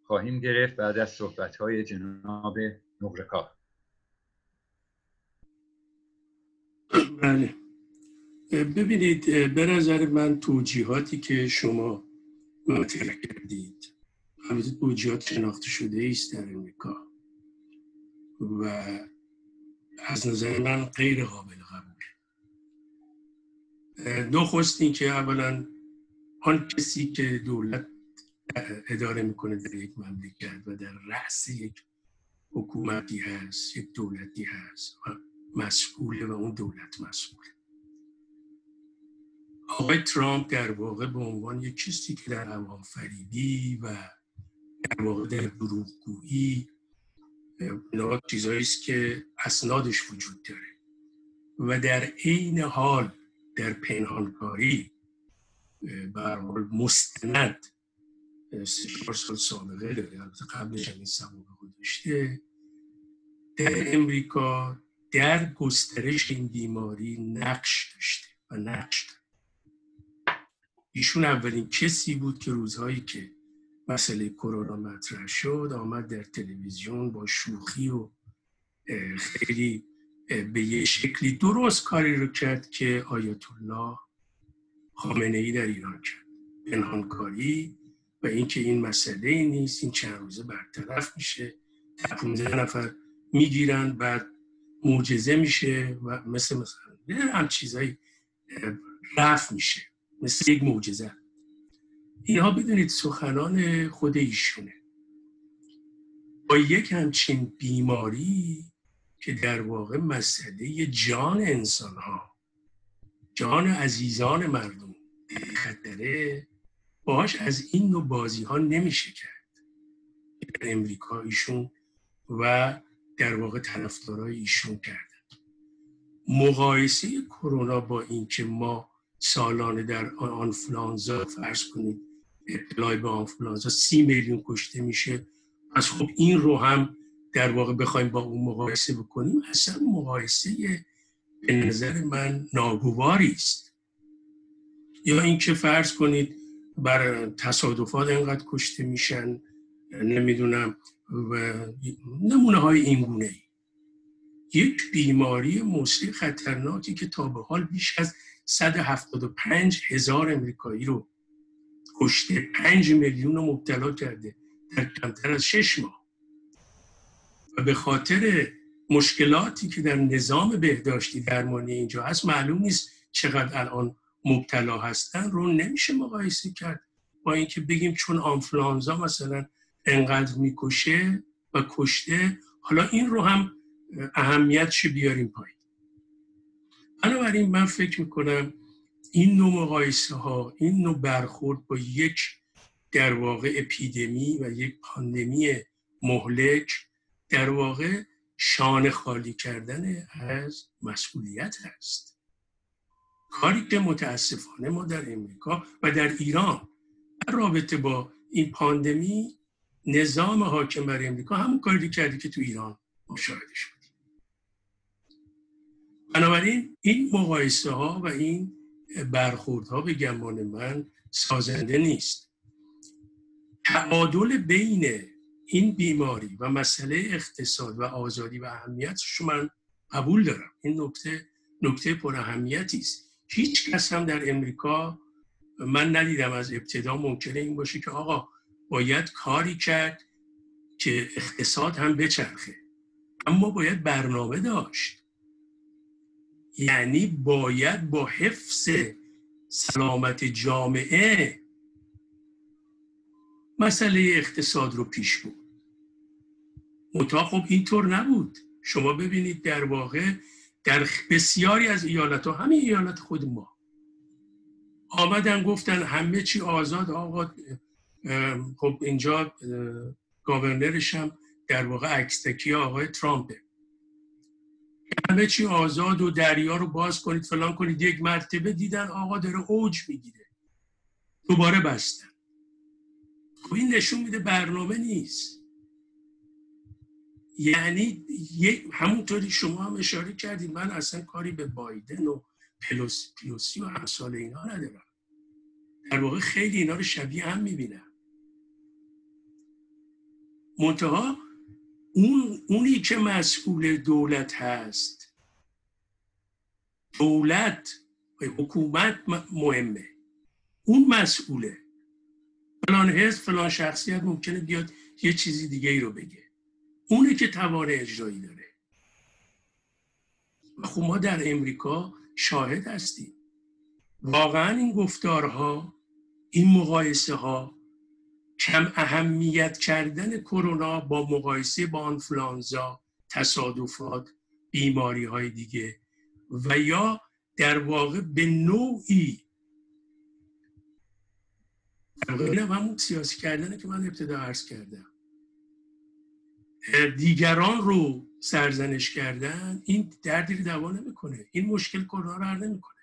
خواهیم گرفت بعد از صحبت های جناب نقرکار بله. ببینید به نظر من توجیهاتی که شما مطرح کردید البته توجیهات شناخته شده است در امریکا. و از نظر من غیر قابل قبول نخست این که اولا آن کسی که دولت اداره می‌کنه در یک مملکت و در رأس یک حکومتی هست یک دولتی هست و مسئوله و اون دولت مسئوله. آقای ترامپ در واقع به عنوان یک کسی که در و در واقع در دروغگویی اینا چیزایی است که اسنادش وجود داره. و در عین حال در پنهانکاری بر مستند سه سال سابقه داره. البته قبلش هم این سوابق داشته. در امریکا در گسترش این بیماری نقش داشته و نقش داره. ایشون اولین کسی بود که روزهایی که مسئله کرونا مطرح شد آمد در تلویزیون با شوخی و خیلی به یه شکلی درست کاری رو کرد که آیت الله خامنه ای در ایران کرد. پنهانکاری و اینکه این مسئله ای نیست این چند روزه برطرف میشه. 15 نفر می‌گیرن بعد معجزه میشه و مثل مثلا هم چیزایی رفت میشه. مثل یک معجزه. اینها بدونید سخنان خود ایشونه. با یک همچین بیماری که در واقع مسئله جان انسان ها جان عزیزان مردم خطره باش از این نوع بازی ها نمیشه کرد. در امریکا ایشون و در واقع طرفدارای ایشون کردن. مقایسه کرونا با اینکه ما سالانه در آنفلانزا فرض کنید ابتلای به آنفلانزا سی میلیون کشته میشه از خب این رو هم در واقع بخوایم با اون مقایسه بکنیم اصلا مقایسه به نظر من ناگواری است یا اینکه فرض کنید بر تصادفات اینقدر کشته میشن نمی‌دونم و نمونه های این گونه. یک بیماری موسیقی خطرناکی که تا به حال بیش از 175 هزار امریکایی رو کشته. 5 میلیون رو مبتلا کرده در کمتر از 6 ماه. و به خاطر مشکلاتی که در نظام بهداشتی درمانی اینجا هست معلوم نیست چقدر الان مبتلا هستن. رو نمیشه مقایسه کرد با اینکه بگیم چون آنفلانزا مثلا انقدر می‌کشه و کشته حالا این رو هم اهمیتش بیاریم پایین. بنابراین من فکر می‌کنم این نوع مقایسه ها این نوع برخورد با یک در واقع اپیدمی و یک پاندمی مهلک در واقع شان خالی کردن از مسئولیت هست کاری که متاسفانه ما در امریکا و در ایران در رابطه با این پاندمی نظام حاکم بر امریکا همون کاری کردی که تو ایران مشاهده شد. بنابراین این مقایسه ها و این برخوردها به گمان من سازنده نیست. تعادل بین این بیماری و مسئله اقتصاد و آزادی و اهمیتش من قبول دارم. این نکته نکته پر اهمیتی است. هیچ کس هم در امریکا من ندیدم از ابتدا ممکنه این باشه که آقا باید کاری کرد که اقتصاد هم بچرخه. اما باید برنامه داشت. یعنی باید با حفظ سلامت جامعه مسئله اقتصاد رو پیش بود متا خب اینطور نبود. شما ببینید در واقع در بسیاری از ایالت ها همین ایالت خود ما آمدن گفتن همه چی آزاد آقا خب اینجا گاورنرش هم در واقع عکستکی آقای ترامپه همه چی آزاد و دریا رو باز کنید فلان کنید یک مرتبه دیدن آقا داره اوج می‌گیره. دوباره بستن. خب این نشون میده برنامه نیست. یعنی همونطوری شما هم اشاره کردید من اصلا کاری به بایدن و پلوس پلوسی و امثال اینا ندارم. در واقع خیلی اینا رو شبیه هم می‌بینم. منتها اون اونی که مسئول دولت هست. دولت حکومت مهمه. اون مسئوله. فلان حزب فلان شخصیت ممکنه بیاد یه چیزی دیگه ای رو بگه. اونه که توان اجرایی داره. و خب ما در امریکا شاهد هستیم. واقعا این گفتارها این مقایسه ها کم اهمیت کردن کرونا با مقایسه با آنفلانزا تصادفات بیماری های دیگه و یا در واقع به نوعی همون سیاسی کردنه که من ابتدا عرض کردم. دیگران رو سرزنش کردن این دردی رو دوا نمی‌کنه. این مشکل کرونا رو حل نمی‌کنه.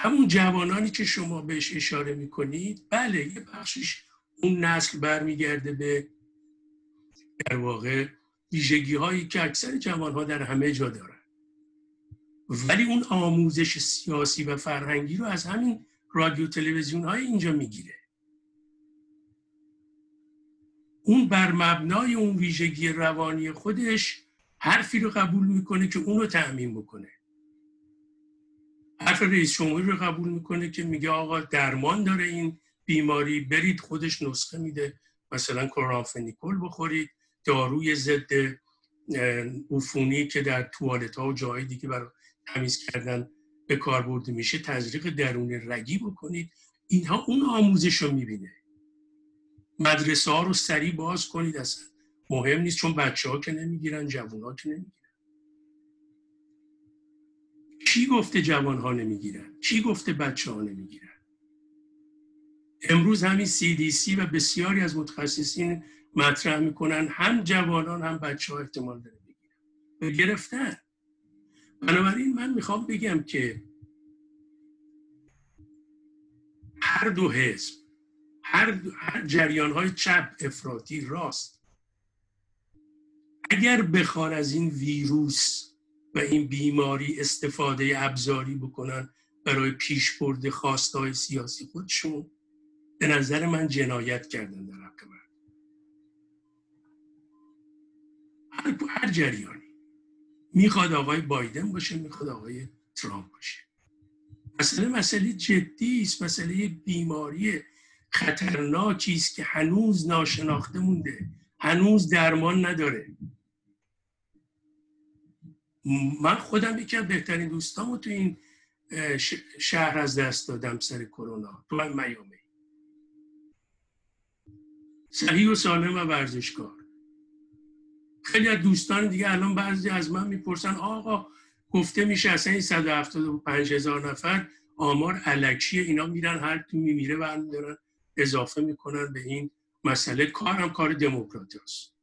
همون جوانانی که شما بهش اشاره می‌کنید بله یه بخشش اون نسل برمیگرده به در واقع ویژگی هایی که اکثر جوان ها در همه جا دارن. ولی اون آموزش سیاسی و فرهنگی رو از همین رادیو تلویزیون های اینجا می‌گیره. اون بر مبنای اون ویژگی روانی خودش حرفی رو قبول می‌کنه که اونو تعمین بکنه. حرف رئیس جمهوری رو قبول می‌کنه که میگه آقا درمان داره این بیماری برید خودش نسخه میده. مثلا کورانفنیکول بخورید داروی ضد عفونی که در توالت ها و جاهای دیگه برای تمیز کردن به کار برده میشه تزریق درون رگی بکنید. اینها اون آموزش رو می‌بینه. مدرسه ها رو سریع باز کنید اصلا. مهم نیست چون بچه ها که نمی‌گیرن جوان ها که نمی‌گیرن. کی گفته جوان ها نمی‌گیرن؟ کی گفته بچه ها نمی‌گیرن؟ امروز همین CDC و بسیاری از متخصصین مطرح می‌کنن هم جوانان هم بچه ها احتمال داره بگیرن. گرفتن. بنابراین من می‌خوام بگم که هر دو حزب هر, هر جریان های چپ افراطی راست اگر بخوان از این ویروس و این بیماری استفاده ابزاری بکنن برای پیشبرد خواستای سیاسی خودشون. به نظر من جنایت کردن در حق من هر, هر جریانی. می‌خواد آقای بایدن باشه می‌خواد آقای ترامپ باشه. مسئله مسئله جدی است مسئله بیماری خطرناکی است که هنوز ناشناخته مونده. هنوز درمان نداره. من خودم یکی از بهترین دوستامو تو این شهر از دست دادم سر کرونا تو من میامی. صحیح و سالم و ورزشکار. خیلی از دوستان دیگه الان بعضی از من می‌پرسن آقا گفته میشه اصلا این 175 هزار نفر آمار علکیه اینا میرن هر کی میمیره دارن اضافه می‌کنن به این مسئله. کار هم کار دموکراتی هست.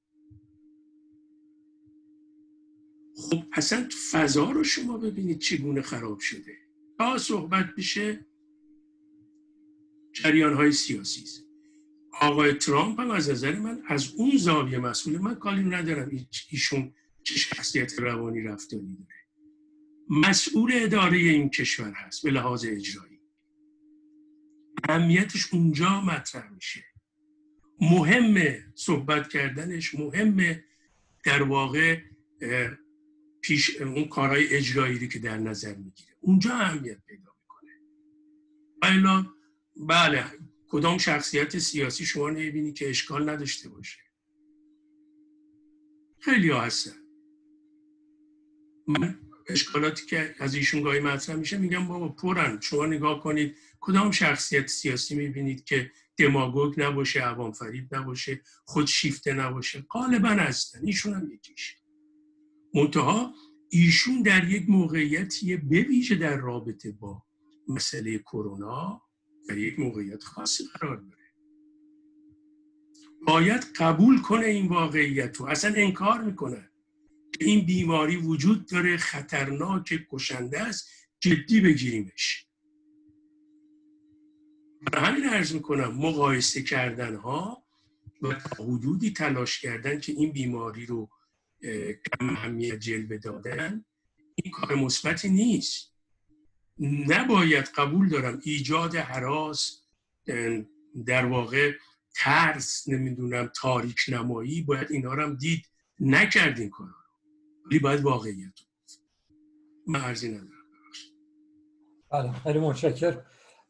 خب اصلا فضا رو شما ببینید چگونه خراب شده. تا صحبت بشه جریان های سیاسی است. آقای ترامپ هم از نظر من از اون زاویه مسئول من کاری ندارم ایشون چه شخصیت روانی رفتاری داره. مسئول اداره این کشور هست به لحاظ اجرایی. اهمیتش اونجا مطرح میشه. مهمه صحبت کردنش مهمه در واقع پیش اون کارهای اجرایی که در نظر می‌گیره. اونجا اهمیت پیدا می‌کنه. بله بله کدام شخصیت سیاسی شما نمی‌بینی که اشکال نداشته باشه؟ خیلی ها هستن. من اشکالاتی که از ایشون گاهی مطرح میشه میگم بابا پرن. شما نگاه کنید کدام شخصیت سیاسی می‌بینید که دماگوگ نباشه عوام فرید نباشه خود شیفته نباشه؟ غالبا هستن. ایشون هم یکیش. منتها ایشون در یک موقعیتی بویژه در رابطه با مسئله کرونا در یک موقعیت خاصی قرار داره. باید قبول کنه این واقعیت رو. اصلا انکار می‌کنه که این بیماری وجود داره خطرناک کشنده است جدی بگیریمش. برای همین عرض می‌کنم مقایسه کردن ها و حدودی تلاش کردن که این بیماری رو کم اهمیت جلوه دادن این کار مثبتی نیست. نباید قبول دارم ایجاد حراس در واقع ترس نمی‌دونم تاریک نمایی باید اینا رو هم دید نکردین کار ولی باید واقعیت من عرضی ندارم. بله خیلی متشکر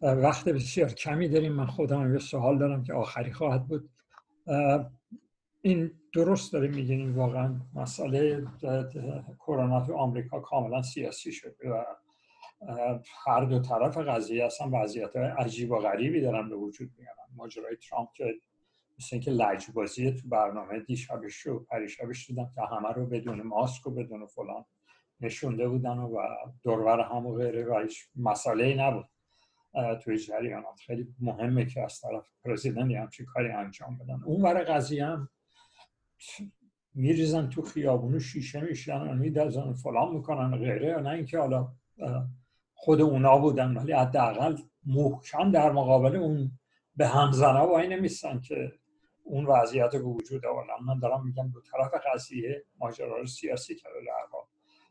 وقت بسیار کمی داریم. من خودم یه سوال دارم که آخری خواهد بود. این درست داریم میگین واقعا. مسئله کرونا تو آمریکا کاملا سیاسی شده و هر دو طرف قضیه اصلا وضعیت عجیب و غریبی دارن به وجود میارن. ماجرای ترامپ که مثل اینکه لجبازی تو برنامه دیشبش و پریشبش دیدم که همه رو بدون ماسک و بدون فلان نشونده بودن و دورور هم و غیره و هیچ مسئله نبود توی جریانات. خیلی مهمه که از طرف پرزیدنت همچین کاری انجام بدن. اون ور قضیه هم میریزن تو خیابونو شیشه میشن و میدازن فلان می‌کنن غیره. نه اینکه حالا خود اونا بودن ولی حداقل محکم در مقابل اون به همزنه وای نمیستن که اون وضعیت رو وجود آوردن. من دارم میگم دو طرف قضیه ماجرا سیاسی کرده در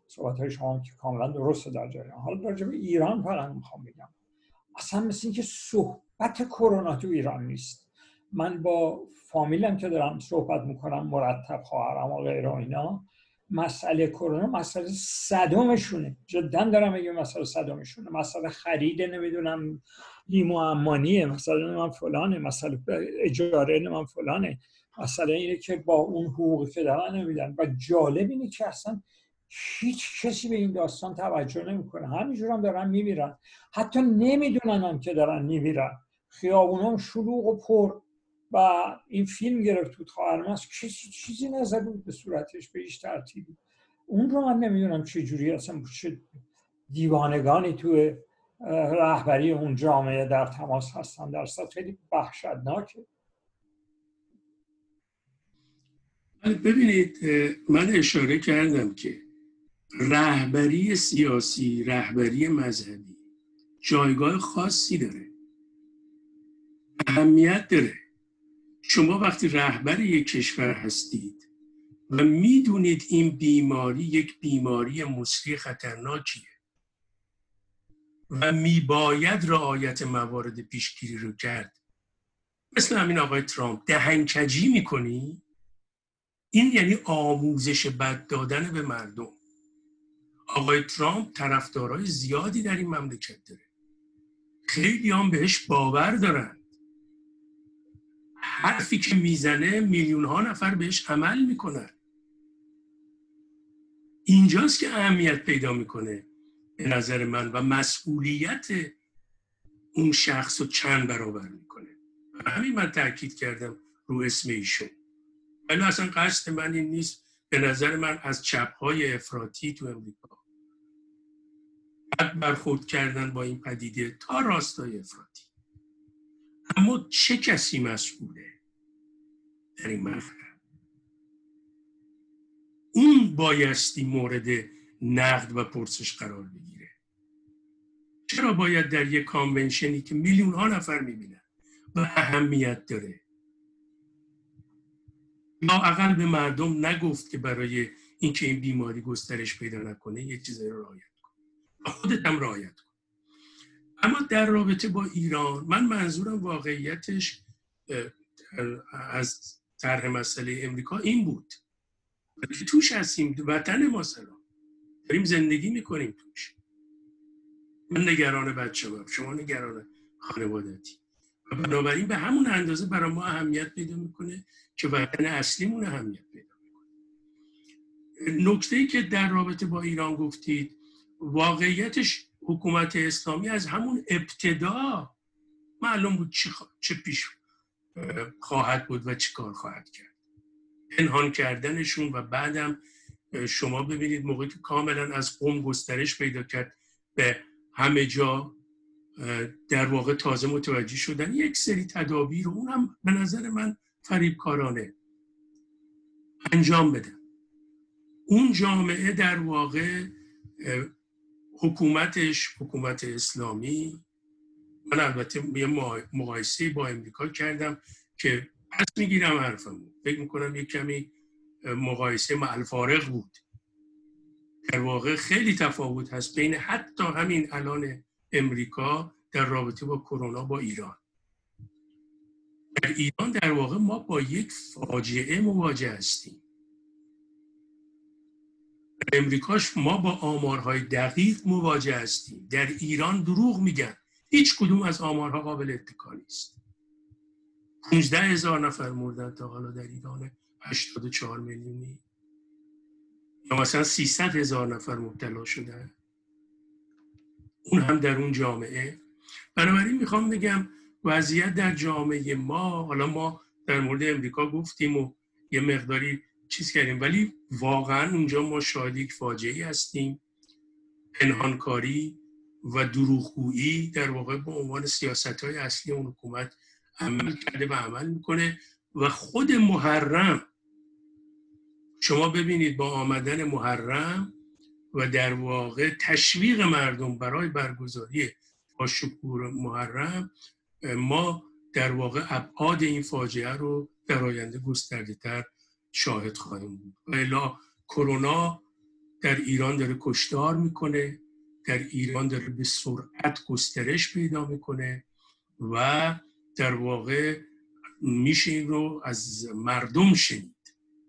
صحبت های شما که کاملا درسته در جریان. حالا به ایران فقط می‌خوام بگم. اصلا مثل اینکه صحبت کرونا تو ایران نیست. من با فامیلم که دارم صحبت می‌کنم مرتب خواهرم و غیره اینا مسئله کرونا مسئله صدامشونه جدا دارم میگم مسئله صدامشونه مسئله خرید نمی‌دونم لیمو امانیه مسئله من فلانه مسئله اجاره من فلانه. مسئله اینه که با اون حقوقی که دارن نمیدن. و جالب اینه که اصلا هیچ کسی به این داستان توجه نمی‌کنه. همینجور هم دارن میمیرن. حتی نمی‌دونن هم که دارن میمیرن. خیابون هم شلوغ و پر. و این فیلم گرفت تو خواهرمست کسی چیزی نزد بود به صورتش به هیچ ترتیبی. اون رو من نمی‌دونم چه جوری اصلا چه دیوانگانی تو رهبری اون جامعه در تماس هستن. در خیلی وحشتناکه. ببینید من اشاره کردم که رهبری سیاسی رهبری مذهبی جایگاه خاصی داره. اهمیت داره. شما وقتی رهبر یک کشور هستید و می‌دونید این بیماری یک بیماری مسری خطرناکیه و میباید رعایت موارد پیشگیری رو کرد مثل همین آقای ترامپ دهنکجی می‌کنی؟ این یعنی آموزش بد دادن به مردم. آقای ترامپ طرفدارای زیادی در این مملکت داره. خیلی هم بهش باور دارن. حرفی که می‌زنه میلیون ها نفر بهش عمل می‌کنن. اینجاست که اهمیت پیدا می‌کنه به نظر من و مسئولیت اون شخص رو چند برابر می‌کنه. همین من تاکید کردم رو اسم ایشون. ولی اصلا قصد من این نیست به نظر من از چپ های افراطی تو امریکا. برخورد کردن با این پدیده تا راستای افراطی. اما چه کسی مسئوله؟ در این مقطع اون بایستی مورد نقد و پرسش قرار بگیره. چرا باید در یک کانونشنی که میلیون ها نفر می‌بینن و اهمیت داره؟ یا اقل به مردم نگفت که برای اینکه این بیماری گسترش پیدا نکنه یه چیزی رو رعایت کن. خودت هم رعایت کن. اما در رابطه با ایران من منظورم واقعیتش از طرح مسئله امریکا این بود. که توش هستیم وطن ما سلام. داریم زندگی می‌کنیم توش. من نگران بچه هم شما نگران خانوادتی و بنابراین به همون اندازه برای ما اهمیت پیدا می‌کنه که وطن اصلیمون اهمیت پیدا نکته ای که در رابطه با ایران گفتید واقعیتش حکومت اسلامی از همون ابتدا معلوم بود چه پیش خواهد بود و چه کار خواهد کرد. پنهان کردنشون و بعدم شما ببینید موقعی که کاملا از قوم گسترش پیدا کرد به همه جا در واقع تازه متوجه شدن. یک سری تدابیر اون هم به نظر من فریبکارانه. انجام بدن اون جامعه در واقع حکومتش حکومت اسلامی من البته یه مقایسه با امریکا کردم که پس می‌گیرم حرفمو. فکر می‌کنم یه کمی مقایسه معلفارق بود. در واقع خیلی تفاوت هست بین حتی همین الان امریکا در رابطه با کرونا با ایران. در ایران در واقع ما با یک فاجعه مواجه هستیم. در امریکاش ما با آمارهای دقیق مواجه هستیم. در ایران دروغ میگن. هیچ کدوم از آمارها قابل اتکا نیست. 15 هزار نفر مردن تا حالا در ایران 84 میلیونی. یا مثلا 300 هزار نفر مبتلا شدن. اون هم در اون جامعه. بنابراین می‌خوام بگم وضعیت در جامعه ما حالا ما در مورد امریکا گفتیم و یه مقداری چیز کردیم ولی واقعا اونجا ما شاهد یک فاجعه هستیم. پنهانکاری و دروغگویی در واقع به عنوان سیاست های اصلی اون حکومت عمل کرده و عمل می‌کنه و خود محرم. شما ببینید با آمدن محرم و در واقع تشویق مردم برای برگزاری با شکور محرم ما در واقع ابعاد این فاجعه رو در آینده گسترده تر شاهد خواهیم بود. و کرونا در ایران داره کشتار می‌کنه. در ایران داره به سرعت گسترش پیدا می‌کنه و در واقع میشه این رو از مردم شنید.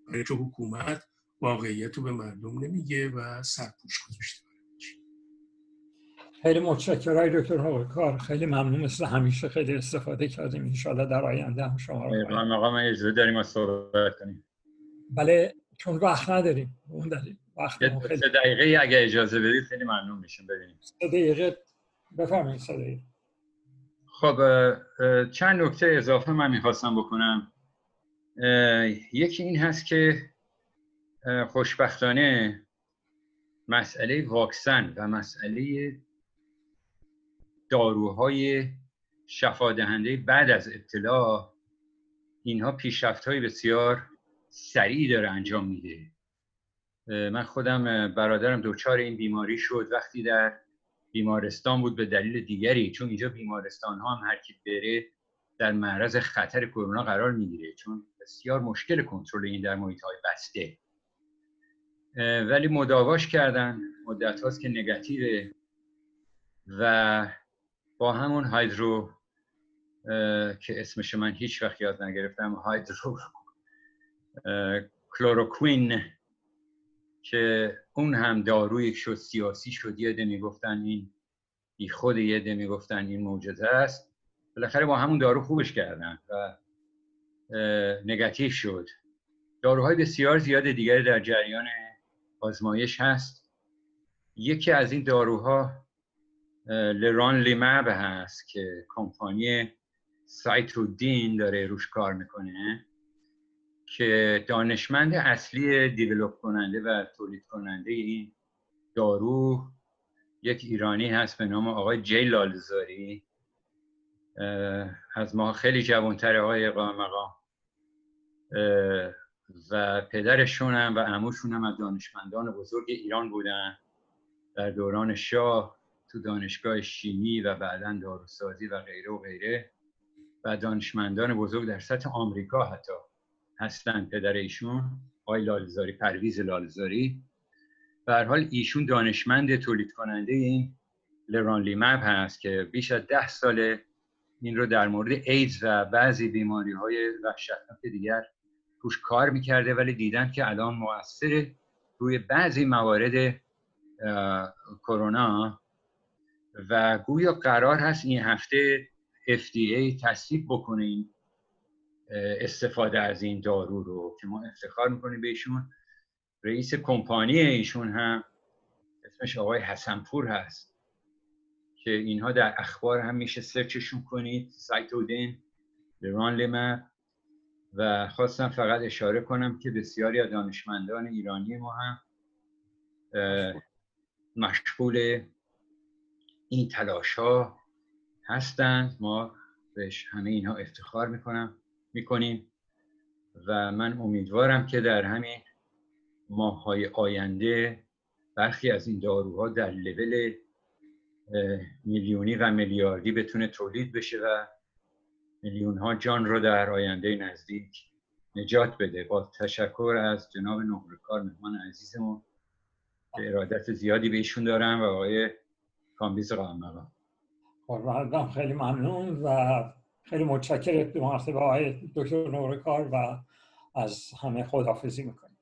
برای که حکومت واقعیت رو به مردم نمیگه و سرپوش گذاشته. خیلی متشکرم دکتر کار خیلی ممنون. مثل همیشه خیلی استفاده کردیم. انشالله در آینده هم شما رو آقا من اجازه داریم از صحبت کنیم. بله چون وقت نداریم. اون داریم وقت خیلی... دقیقه اگه اجازه بدید خیلی ممنون میشیم ببینیم. سه دقیقه بفرمایید سه دقیقه. خب چند نکته اضافه من می‌خواستم بکنم. یکی این هست که خوشبختانه مسئله واکسن و مسئله داروهای شفادهنده بعد از ابتلا اینها پیشرفت های بسیار سریع داره انجام میده. من خودم برادرم دچار این بیماری شد. وقتی در بیمارستان بود به دلیل دیگری چون اینجا بیمارستان ها هم هر کی بره در معرض خطر کرونا قرار می‌گیره چون بسیار مشکل کنترل این در محیط های بسته ولی مداواش کردن. مدت هاست که نگاتیوه. و با همون هایدرو که اسمش من هیچ وقت یاد نگرفتم هایدرو کلوروکوین که اون هم داروی شد سیاسی شد یه می‌گفتن این بی خود یه ده می‌گفتن این موجزه است. بالاخره با همون دارو خوبش کردن و نگاتیو شد. داروهای بسیار زیاد دیگری در جریان آزمایش هست. یکی از این داروها لران لیمب هست که کمپانی سایتودین داره روش کار می‌کنه. که دانشمند اصلی دیولوب کننده و تولید کننده این دارو یک ایرانی هست به نام آقای جی لالزاری. از ما خیلی جوانتر آقای اقام و پدرشون هم و عموشون هم از دانشمندان بزرگ ایران بودن در دوران شاه تو دانشگاه شیمی و بعدا داروسازی و غیره و غیره. و دانشمندان بزرگ در سطح آمریکا حتی. هستن پدر ایشون آقای لالزاری پرویز لالزاری. به حال ایشون دانشمند تولید کننده این لرانلی مپ هست که بیش از ده ساله این رو در مورد ایدز و بعضی بیماری های وحشتناک دیگر توش کار می‌کرده ولی دیدن که الان موثر روی بعضی موارد کرونا. و گویا قرار هست این هفته FDA تصدیق بکنه این استفاده از این دارو رو که ما افتخار می‌کنیم بهشون. رئیس کمپانی ایشون هم اسمش آقای حسنپور هست که اینها در اخبار هم میشه سرچشون کنید سایت اودین لمپ و خواستم فقط اشاره کنم که بسیاری از دانشمندان ایرانی ما هم مشغول این تلاش ها هستند. ما بهش همه اینها افتخار می‌کنم. می‌کنیم و من امیدوارم که در همین ماه های آینده برخی از این داروها در لول میلیونی و میلیاردی بتونه تولید بشه و میلیون ها جان رو در آینده نزدیک نجات بده. با تشکر از جناب نهرکار مهمان عزیزمون که ارادت زیادی به ایشون دارم و آقای کامبیز قربان خیلی ممنون و خیلی متشکر دو مرتبه آقای دکتر نورکار و از همه خداحافظی می‌کنیم.